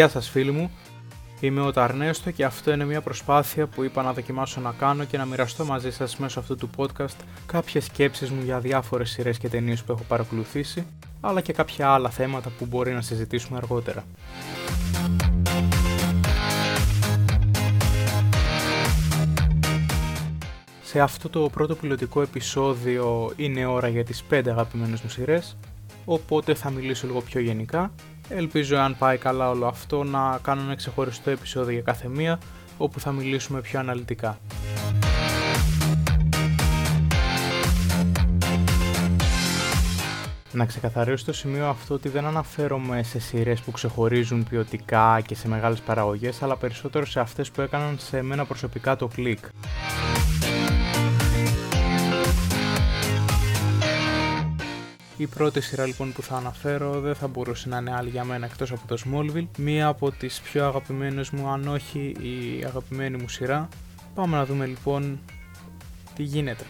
Γεια σας φίλοι μου, είμαι ο Ταρνέστο και αυτό είναι μια προσπάθεια που είπα να δοκιμάσω να κάνω και να μοιραστώ μαζί σας μέσω αυτού του podcast κάποιες σκέψεις μου για διάφορες σειρές και ταινίες που έχω παρακολουθήσει, αλλά και κάποια άλλα θέματα που μπορεί να συζητήσουμε αργότερα. Σε αυτό το πρώτο πιλωτικό επεισόδιο είναι ώρα για τις 5 αγαπημένες μου σειρές, οπότε θα μιλήσω λίγο πιο γενικά. Ελπίζω αν πάει καλά όλο αυτό να κάνω ένα ξεχωριστό επεισόδιο για κάθε μία, όπου θα μιλήσουμε πιο αναλυτικά. Να ξεκαθαρίσω στο σημείο αυτό ότι δεν αναφέρομαι σε σειρές που ξεχωρίζουν ποιοτικά και σε μεγάλες παραγωγές, αλλά περισσότερο σε αυτές που έκαναν σε μένα προσωπικά το κλικ. Η πρώτη σειρά λοιπόν που θα αναφέρω δεν θα μπορούσε να είναι άλλη για μένα εκτός από το Smallville, μία από τις πιο αγαπημένες μου αν όχι η αγαπημένη μου σειρά. Πάμε να δούμε λοιπόν τι γίνεται.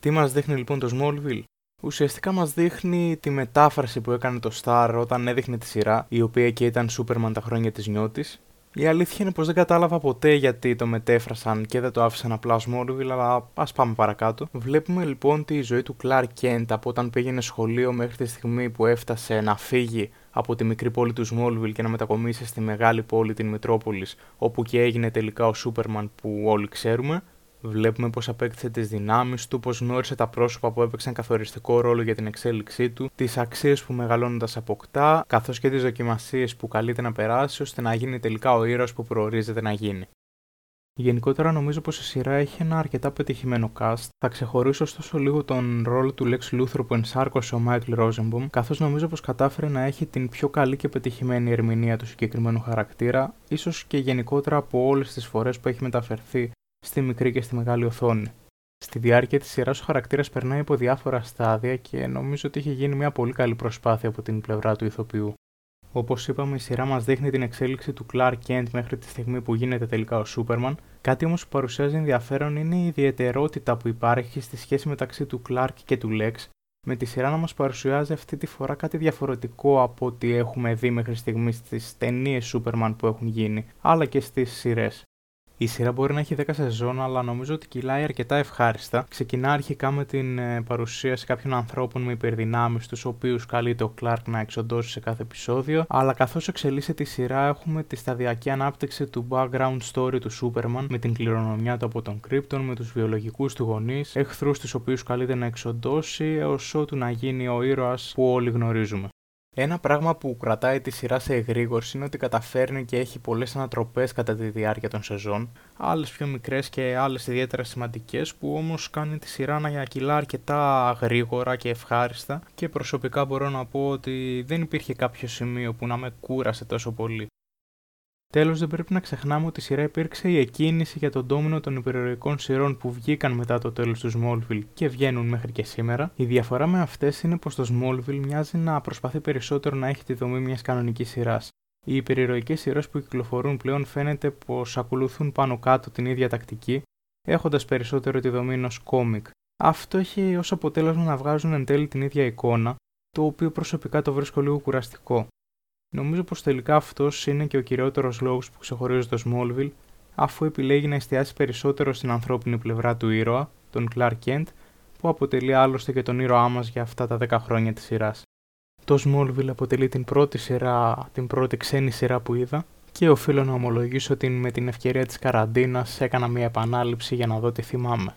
Τι μας δείχνει λοιπόν το Smallville? Ουσιαστικά μας δείχνει τη μετάφραση που έκανε το Star όταν έδειχνε τη σειρά, η οποία και ήταν Superman τα χρόνια της νιώτης, η αλήθεια είναι πως δεν κατάλαβα ποτέ γιατί το μετέφρασαν και δεν το άφησαν απλά Smallville, αλλά ας πάμε παρακάτω. Βλέπουμε λοιπόν τη ζωή του Clark Kent από όταν πήγαινε σχολείο μέχρι τη στιγμή που έφτασε να φύγει από τη μικρή πόλη του Smallville και να μετακομίσει στη μεγάλη πόλη την Μετρόπολης, όπου και έγινε τελικά ο Superman που όλοι ξέρουμε. Βλέπουμε πώς απέκτησε τις δυνάμεις του, πώς γνώρισε τα πρόσωπα που έπαιξαν καθοριστικό ρόλο για την εξέλιξή του, τις αξίες που μεγαλώνοντας αποκτά, καθώς και τις δοκιμασίες που καλείται να περάσει ώστε να γίνει τελικά ο ήρωας που προορίζεται να γίνει. Γενικότερα νομίζω πως η σειρά έχει ένα αρκετά πετυχημένο cast. Θα ξεχωρίσω ωστόσο λίγο τον ρόλο του Lex Luthor που ενσάρκωσε ο Michael Rosenbaum, καθώς νομίζω πως κατάφερε να έχει την πιο καλή και πετυχημένη ερμηνεία του συγκεκριμένου χαρακτήρα, ίσως και γενικότερα από όλες τις φορές που έχει μεταφερθεί στη μικρή και στη μεγάλη οθόνη. Στη διάρκεια της σειράς ο χαρακτήρας περνάει από διάφορα στάδια και νομίζω ότι έχει γίνει μια πολύ καλή προσπάθεια από την πλευρά του ηθοποιού. Όπως είπαμε, η σειρά μας δείχνει την εξέλιξη του Clark Kent μέχρι τη στιγμή που γίνεται τελικά ο Σούπερμαν. Κάτι όμως που παρουσιάζει ενδιαφέρον είναι η ιδιαιτερότητα που υπάρχει στη σχέση μεταξύ του Clark και του Lex, με τη σειρά να μας παρουσιάζει αυτή τη φορά κάτι διαφορετικό από ό,τι έχουμε δει μέχρι στιγμής στις ταινίες Superman που έχουν γίνει, αλλά και στις σειρές. Η σειρά μπορεί να έχει 10 σεζόν, αλλά νομίζω ότι κυλάει αρκετά ευχάριστα. Ξεκινά αρχικά με την ε, παρουσίαση κάποιων ανθρώπων με υπερδυνάμεις, τους οποίους καλείται ο Κλάρκ να εξοντώσει σε κάθε επεισόδιο. Αλλά καθώς εξελίσσεται η σειρά, έχουμε τη σταδιακή ανάπτυξη του background story του Superman, με την κληρονομιά του από τον Krypton, με τους βιολογικούς του γονείς, εχθρούς τους οποίους καλείται να εξοντώσει, έω ότου να γίνει ο ήρωας που όλοι γνωρίζουμε. Ένα πράγμα που κρατάει τη σειρά σε εγρήγορση είναι ότι καταφέρνει και έχει πολλές ανατροπές κατά τη διάρκεια των σεζόν, άλλες πιο μικρές και άλλες ιδιαίτερα σημαντικές που όμως κάνει τη σειρά να κυλά αρκετά γρήγορα και ευχάριστα και προσωπικά μπορώ να πω ότι δεν υπήρχε κάποιο σημείο που να με κούρασε τόσο πολύ. Τέλος, δεν πρέπει να ξεχνάμε ότι η σειρά υπήρξε η εκκίνηση για τον ντόμινο των υπερηρωικών σειρών που βγήκαν μετά το τέλος του Smallville και βγαίνουν μέχρι και σήμερα. Η διαφορά με αυτές είναι πως το Smallville μοιάζει να προσπαθεί περισσότερο να έχει τη δομή μιας κανονικής σειράς. Οι υπερηρωικές σειρές που κυκλοφορούν πλέον φαίνεται πως ακολουθούν πάνω κάτω την ίδια τακτική, έχοντας περισσότερο τη δομή ενός κόμικ. Αυτό έχει ως αποτέλεσμα να βγάζουν εν τέλει την ίδια εικόνα, το οποίο προσωπικά το βρίσκω λίγο κουραστικό. Νομίζω πως τελικά αυτός είναι και ο κυριότερος λόγος που ξεχωρίζει το Smallville, αφού επιλέγει να εστιάσει περισσότερο στην ανθρώπινη πλευρά του ήρωα, τον Clark Kent, που αποτελεί άλλωστε και τον ήρωά μας για αυτά τα 10 χρόνια της σειράς. Το Smallville αποτελεί την πρώτη σειρά, την πρώτη ξένη σειρά που είδα και οφείλω να ομολογήσω ότι με την ευκαιρία της καραντίνας έκανα μια επανάληψη για να δω τι θυμάμαι.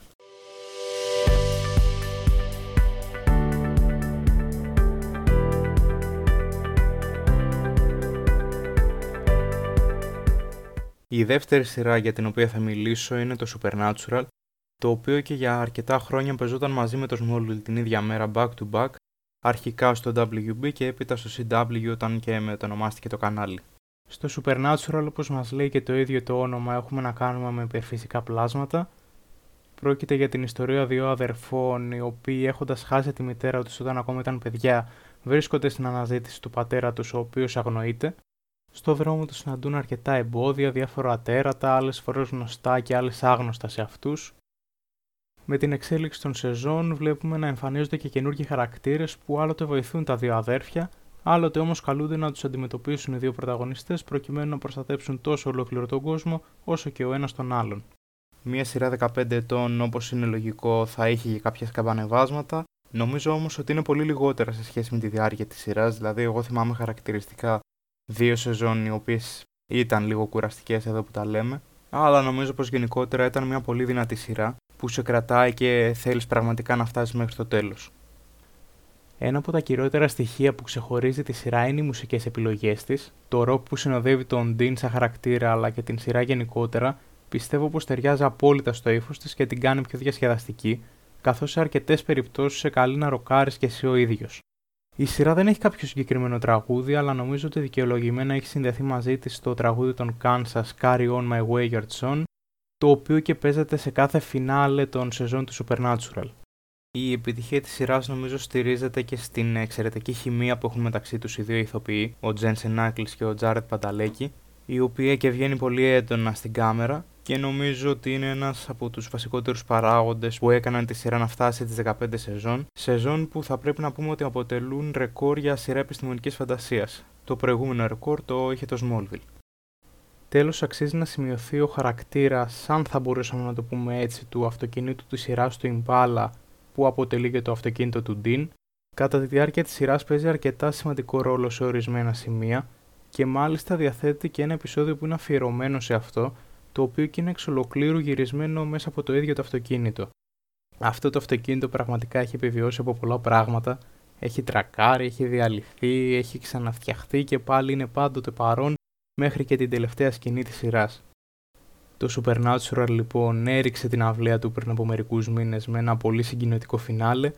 Η δεύτερη σειρά για την οποία θα μιλήσω είναι το Supernatural, το οποίο και για αρκετά χρόνια παίζονταν μαζί με το Smallville την ίδια μέρα back to back, αρχικά στο WB και έπειτα στο CW όταν και μετονομάστηκε το κανάλι. Στο Supernatural, όπως μας λέει και το ίδιο το όνομα, έχουμε να κάνουμε με υπερφυσικά πλάσματα. Πρόκειται για την ιστορία δύο αδερφών, οι οποίοι έχοντας χάσει τη μητέρα τους όταν ακόμα ήταν παιδιά, βρίσκονται στην αναζήτηση του πατέρα τους, ο οποίος αγνοείται. Στο δρόμο τους συναντούν αρκετά εμπόδια, διάφορα ατέρατα, άλλες φορές γνωστά και άλλες άγνωστα σε αυτούς. Με την εξέλιξη των σεζόν βλέπουμε να εμφανίζονται και καινούργιοι χαρακτήρες που άλλοτε βοηθούν τα δύο αδέρφια, άλλοτε όμως καλούνται να τους αντιμετωπίσουν οι δύο πρωταγωνιστές προκειμένου να προστατέψουν τόσο ολόκληρο τον κόσμο όσο και ο ένας τον άλλον. Μία σειρά 15 ετών, όπως είναι λογικό, θα είχε και κάποια σκαμπανεβάσματα. Νομίζω όμως ότι είναι πολύ λιγότερα σε σχέση με τη διάρκεια της σειράς. Δηλαδή, εγώ θυμάμαι χαρακτηριστικά δύο σεζόν οι οποίες ήταν λίγο κουραστικές εδώ που τα λέμε. Αλλά νομίζω πως γενικότερα ήταν μια πολύ δυνατή σειρά που σε κρατάει και θέλεις πραγματικά να φτάσεις μέχρι το τέλος. Ένα από τα κυριότερα στοιχεία που ξεχωρίζει τη σειρά είναι οι μουσικές επιλογές της, το ροκ που συνοδεύει τον Dean σαν χαρακτήρα αλλά και την σειρά γενικότερα, πιστεύω πως ταιριάζει απόλυτα στο ύφος της και την κάνει πιο διασκεδαστική, καθώς σε αρκετές περιπτώσεις σε καλεί να ροκάρεις και εσύ ο ίδιος. Η σειρά δεν έχει κάποιο συγκεκριμένο τραγούδι, αλλά νομίζω ότι δικαιολογημένα έχει συνδεθεί μαζί της το τραγούδι των Kansas Carry On My Wayward Son, το οποίο και παίζεται σε κάθε φινάλε των σεζόν του Supernatural. Η επιτυχία της σειράς νομίζω στηρίζεται και στην εξαιρετική χημεία που έχουν μεταξύ τους οι δύο ηθοποιοί, ο Τζένσεν Άκλης και ο Τζάρετ Πανταλέκη, η οποία και βγαίνει πολύ έντονα στην κάμερα και νομίζω ότι είναι ένας από τους βασικότερους παράγοντες που έκαναν τη σειρά να φτάσει τις 15 σεζόν, σεζόν που θα πρέπει να πούμε ότι αποτελούν ρεκόρ για σειρά επιστημονικής φαντασίας. Το προηγούμενο ρεκόρ το είχε το Smallville. Τέλος αξίζει να σημειωθεί ο χαρακτήρας, αν θα μπορούσαμε να το πούμε έτσι, του αυτοκινήτου της σειράς του Impala που αποτελεί και το αυτοκίνητο του Dean. Κατά τη διάρκεια της σειράς παίζει αρκετά σημαντικό ρόλο σε ορισμένα σημεία και μάλιστα διαθέτει και ένα επεισόδιο που είναι αφιερωμένο σε αυτό, το οποίο και είναι εξ ολοκλήρου γυρισμένο μέσα από το ίδιο το αυτοκίνητο. Αυτό το αυτοκίνητο πραγματικά έχει επιβιώσει από πολλά πράγματα, έχει τρακάρει, έχει διαλυθεί, έχει ξαναφτιαχθεί και πάλι είναι πάντοτε παρόν μέχρι και την τελευταία σκηνή της σειράς. Το Supernatural λοιπόν έριξε την αυλαία του πριν από μερικούς μήνες με ένα πολύ συγκινητικό φινάλε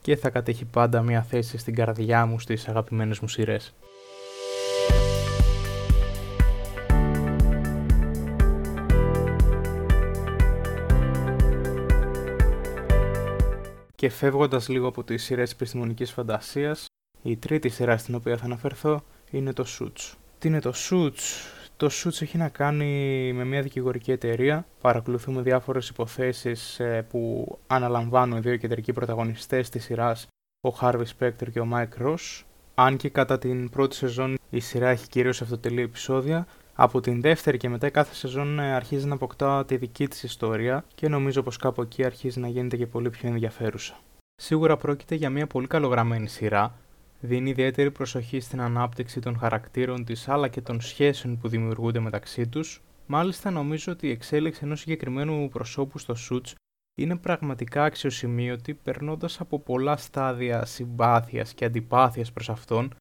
και θα κατέχει πάντα μια θέση στην καρδιά μου στις αγαπημένες μου σειρές. Και φεύγοντας λίγο από τις σειρές επιστημονικής φαντασίας, η τρίτη σειρά στην οποία θα αναφερθώ είναι το Suits. Τι είναι το Suits? Το Suits έχει να κάνει με μια δικηγορική εταιρεία. Παρακολουθούμε διάφορες υποθέσεις ε, που αναλαμβάνουν οι δύο κεντρικοί πρωταγωνιστές της σειράς, ο Harvey Specter και ο Mike Ross. Αν και κατά την πρώτη σεζόν η σειρά έχει κυρίως αυτοτελή επεισόδια, από την δεύτερη και μετά κάθε σεζόν ε, αρχίζει να αποκτά τη δική της ιστορία και νομίζω πως κάπου εκεί αρχίζει να γίνεται και πολύ πιο ενδιαφέρουσα. Σίγουρα πρόκειται για μια πολύ καλογραμμένη σειρά, δίνει ιδιαίτερη προσοχή στην ανάπτυξη των χαρακτήρων της αλλά και των σχέσεων που δημιουργούνται μεταξύ τους. Μάλιστα νομίζω ότι η εξέλιξη ενός συγκεκριμένου προσώπου στο Suits είναι πραγματικά αξιοσημείωτη περνώντας από πολλά στάδια συμπάθειας και αντιπάθειας προς αυτόν,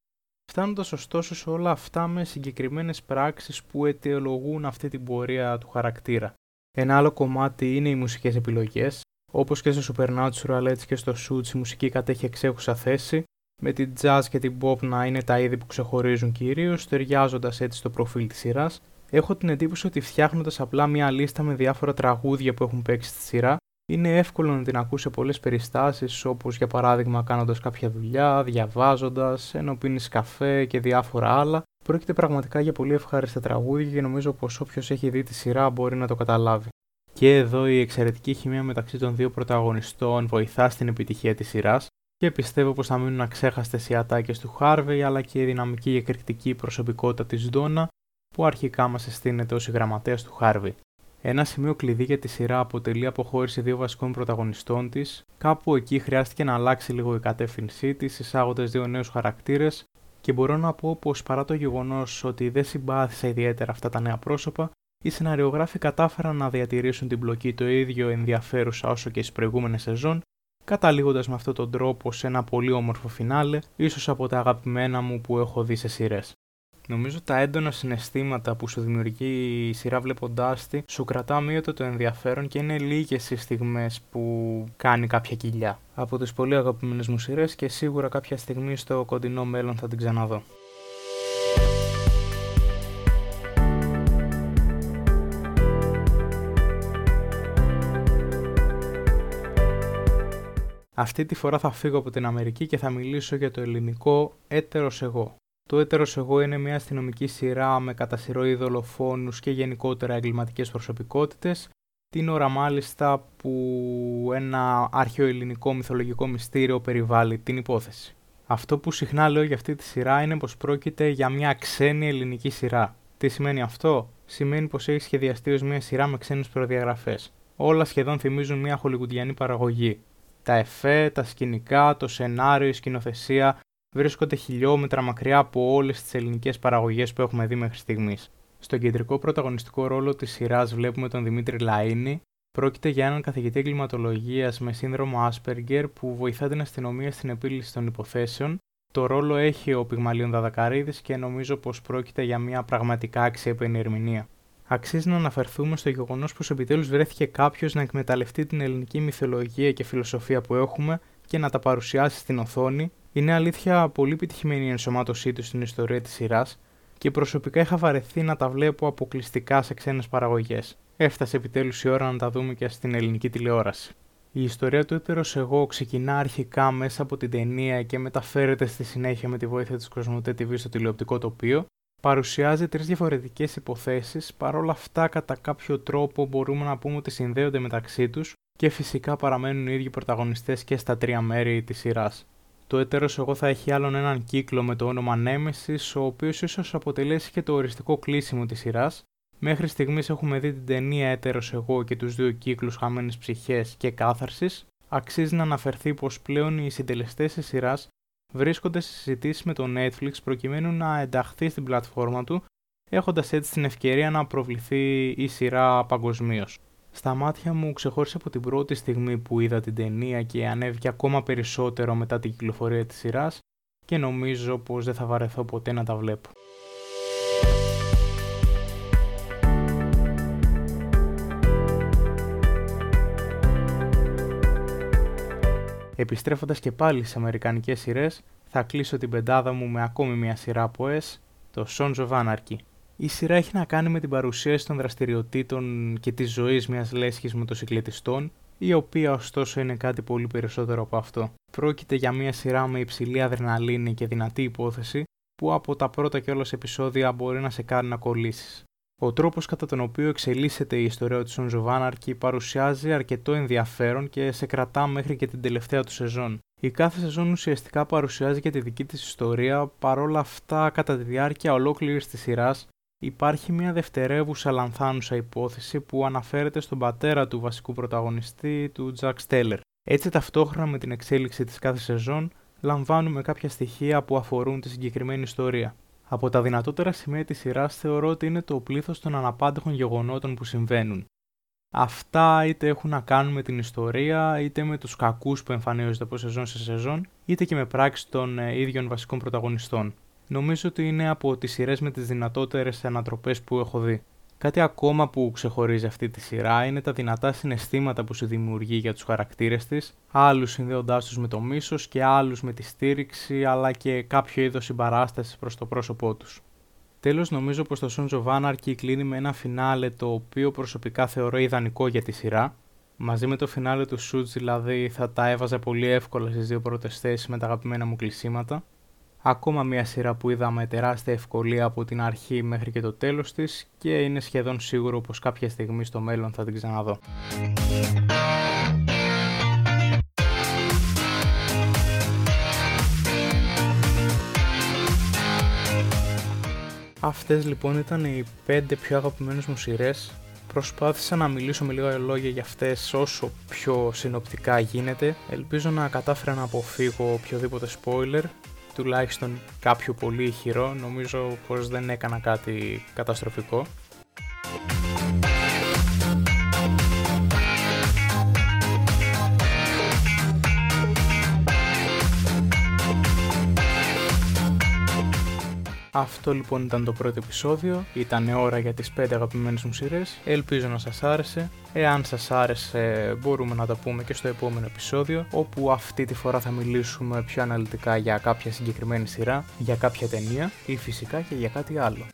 φτάνοντας ωστόσο σε όλα αυτά με συγκεκριμένες πράξεις που αιτιολογούν αυτή την πορεία του χαρακτήρα. Ένα άλλο κομμάτι είναι οι μουσικές επιλογές, όπως και στο Supernatural έτσι και στο Suits η μουσική κατέχει εξέχουσα θέση, με την jazz και την pop να είναι τα είδη που ξεχωρίζουν κυρίως, ταιριάζοντας έτσι στο προφίλ της σειράς. Έχω την εντύπωση ότι φτιάχνοντας απλά μια λίστα με διάφορα τραγούδια που έχουν παίξει στη σειρά, είναι εύκολο να την ακούσει σε πολλές περιστάσεις, όπως για παράδειγμα κάνοντας κάποια δουλειά, διαβάζοντας, ενώ πίνεις καφέ και διάφορα άλλα. Πρόκειται πραγματικά για πολύ ευχάριστα τραγούδια και νομίζω πως όποιος έχει δει τη σειρά μπορεί να το καταλάβει. Και εδώ η εξαιρετική χημεία μεταξύ των δύο πρωταγωνιστών βοηθά στην επιτυχία της σειράς, και πιστεύω πως θα μείνουν αξέχαστες οι ατάκες του Χάρβεϊ αλλά και η δυναμική και εκρηκτική προσωπικότητα της Ντόνα που αρχικά μας αισθήνεται ως η γραμματέας του Χάρβεϊ. Ένα σημείο κλειδί για τη σειρά αποτελεί αποχώρηση δύο βασικών πρωταγωνιστών της, κάπου εκεί χρειάστηκε να αλλάξει λίγο η κατεύθυνσή της, εισάγοντας δύο νέους χαρακτήρες, και μπορώ να πω πως παρά το γεγονός ότι δεν συμπάθησα ιδιαίτερα αυτά τα νέα πρόσωπα, οι σεναριογράφοι κατάφεραν να διατηρήσουν την μπλοκή το ίδιο ενδιαφέρουσα όσο και στις προηγούμενες σεζόν καταλήγοντας με αυτόν τον τρόπο σε ένα πολύ όμορφο φινάλε, ίσως από τα αγαπημένα μου που έχω δει σε σειρές. Νομίζω τα έντονα συναισθήματα που σου δημιουργεί η σειρά βλέποντάς τη σου κρατά μείωτο το ενδιαφέρον και είναι λίγες οι στιγμές που κάνει κάποια κοιλιά. Από τις πολύ αγαπημένες μου σειρές και σίγουρα κάποια στιγμή στο κοντινό μέλλον θα την ξαναδώ. Αυτή τη φορά θα φύγω από την Αμερική και θα μιλήσω για το ελληνικό έτερος εγώ. Το έτερος εγώ είναι μια αστυνομική σειρά με κατά σειρό δολοφόνους και γενικότερα εγκληματικές προσωπικότητες, την ώρα μάλιστα που ένα αρχαίο ελληνικό μυθολογικό μυστήριο περιβάλλει την υπόθεση. Αυτό που συχνά λέω για αυτή τη σειρά είναι πως πρόκειται για μια ξένη ελληνική σειρά. Τι σημαίνει αυτό; Σημαίνει πως έχει σχεδιαστεί ως μια σειρά με ξένες προδιαγραφές. Όλα σχεδόν θυμίζουν μια χολιγουντιανή παραγωγή. Τα εφέ, τα σκηνικά, το σενάριο, η σκηνοθεσία βρίσκονται χιλιόμετρα μακριά από όλες τις ελληνικές παραγωγές που έχουμε δει μέχρι στιγμής. Στον κεντρικό πρωταγωνιστικό ρόλο της σειράς βλέπουμε τον Δημήτρη Λαΐνη. Πρόκειται για έναν καθηγητή εγκληματολογίας με σύνδρομο Asperger που βοηθά την αστυνομία στην επίλυση των υποθέσεων. Το ρόλο έχει ο Πυγμαλίων Δαδακαρίδης και νομίζω πως πρόκειται για μια πραγματικά αξιέπαινη ερμηνεία. Αξίζει να αναφερθούμε στο γεγονός πως επιτέλους βρέθηκε κάποιος να εκμεταλλευτεί την ελληνική μυθολογία και φιλοσοφία που έχουμε και να τα παρουσιάσει στην οθόνη. Είναι αλήθεια πολύ επιτυχημένη η ενσωμάτωσή τους στην ιστορία της σειράς και προσωπικά είχα βαρεθεί να τα βλέπω αποκλειστικά σε ξένες παραγωγές. Έφτασε επιτέλους η ώρα να τα δούμε και στην ελληνική τηλεόραση. Η ιστορία του έτερος εγώ ξεκινά αρχικά μέσα από την ταινία και μεταφέρεται στη συνέχεια με τη βοήθεια της Κοσμοτέ TV στο τηλεοπτικό τοπίο. Παρουσιάζει τρεις διαφορετικές υποθέσεις, παρόλα αυτά κατά κάποιο τρόπο μπορούμε να πούμε ότι συνδέονται μεταξύ τους και φυσικά παραμένουν οι ίδιοι πρωταγωνιστές και στα τρία μέρη της σειράς. Το έτερος εγώ θα έχει άλλον έναν κύκλο με το όνομα Nemesis, ο οποίος ίσως αποτελέσει και το οριστικό κλείσιμο της σειράς. Μέχρι στιγμής έχουμε δει την ταινία έτερος εγώ και τους δύο κύκλους χαμένες ψυχές και κάθαρσης. Αξίζει να αναφερθεί πως πλέον οι συντελεστές της σειράς βρίσκονται σε συζητήσεις με το Netflix προκειμένου να ενταχθεί στην πλατφόρμα του, έχοντας έτσι την ευκαιρία να προβληθεί η σειρά παγκοσμίως. Στα μάτια μου ξεχώρισε από την πρώτη στιγμή που είδα την ταινία και ανέβηκε ακόμα περισσότερο μετά την κυκλοφορία της σειράς και νομίζω πως δεν θα βαρεθώ ποτέ να τα βλέπω. Επιστρέφοντας και πάλι σε αμερικανικές σειρές, θα κλείσω την πεντάδα μου με ακόμη μια σειρά από S, το Sons of Anarchy. Η σειρά έχει να κάνει με την παρουσίαση των δραστηριοτήτων και της ζωής μιας λέσχης μοτοσυκλετιστών, η οποία ωστόσο είναι κάτι πολύ περισσότερο από αυτό. Πρόκειται για μια σειρά με υψηλή αδρεναλίνη και δυνατή υπόθεση, που από τα πρώτα κιόλας επεισόδια μπορεί να σε κάνει να κολλήσεις. Ο τρόπος κατά τον οποίο εξελίσσεται η ιστορία του Σον Ζοβάναρκη παρουσιάζει αρκετό ενδιαφέρον και σε κρατά μέχρι και την τελευταία του σεζόν. Η κάθε σεζόν ουσιαστικά παρουσιάζει και τη δική της ιστορία, παρόλα αυτά κατά τη διάρκεια ολόκληρης της σειράς υπάρχει μια δευτερεύουσα λανθάνουσα υπόθεση που αναφέρεται στον πατέρα του βασικού πρωταγωνιστή, του Τζακ Στέλλερ. Έτσι ταυτόχρονα με την εξέλιξη της κάθε σεζόν λαμβάνουμε κάποια στοιχεία που αφορούν τη συγκεκριμένη ιστορία. Από τα δυνατότερα σημεία της σειράς θεωρώ ότι είναι το πλήθος των αναπάντεχων γεγονότων που συμβαίνουν. Αυτά είτε έχουν να κάνουν με την ιστορία, είτε με τους κακούς που εμφανίζονται από σεζόν σε σεζόν, είτε και με πράξεις των ε, ίδιων βασικών πρωταγωνιστών. Νομίζω ότι είναι από τις σειρές με τις δυνατότερες ανατροπές που έχω δει. Κάτι ακόμα που ξεχωρίζει αυτή τη σειρά είναι τα δυνατά συναισθήματα που σου δημιουργεί για τους χαρακτήρες της, άλλους συνδέοντάς τους με το μίσος και άλλους με τη στήριξη αλλά και κάποιο είδος συμπαράστασης προς το πρόσωπό τους. Τέλος νομίζω πως το Sons of Anarchy κλείνει με ένα φινάλε το οποίο προσωπικά θεωρώ ιδανικό για τη σειρά. Μαζί με το φινάλε του Suits δηλαδή θα τα έβαζα πολύ εύκολα στις δύο πρώτες θέσεις με τα αγαπημένα μου κλεισίματα. Ακόμα μια σειρά που είδα με τεράστια ευκολία από την αρχή μέχρι και το τέλος της και είναι σχεδόν σίγουρο πως κάποια στιγμή στο μέλλον θα την ξαναδώ. Αυτές λοιπόν ήταν οι 5 πιο αγαπημένες μου σειρές. Προσπάθησα να μιλήσω με λίγα λόγια για αυτές όσο πιο συνοπτικά γίνεται. Ελπίζω να κατάφερα να αποφύγω οποιοδήποτε spoiler τουλάχιστον κάποιο πολύ ηχηρό, νομίζω πως δεν έκανα κάτι καταστροφικό. Αυτό λοιπόν ήταν το πρώτο επεισόδιο, ήταν ώρα για τις 5 αγαπημένες μου σειρές, ελπίζω να σας άρεσε. Εάν σας άρεσε μπορούμε να τα πούμε και στο επόμενο επεισόδιο, όπου αυτή τη φορά θα μιλήσουμε πιο αναλυτικά για κάποια συγκεκριμένη σειρά, για κάποια ταινία ή φυσικά και για κάτι άλλο.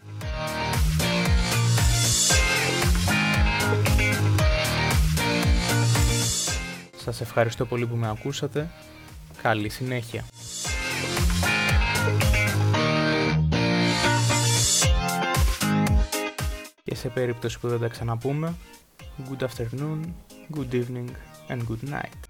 Σας ευχαριστώ πολύ που με ακούσατε. Καλή συνέχεια. Σε περίπτωση που δεν τα ξαναπούμε, good afternoon, good evening and good night.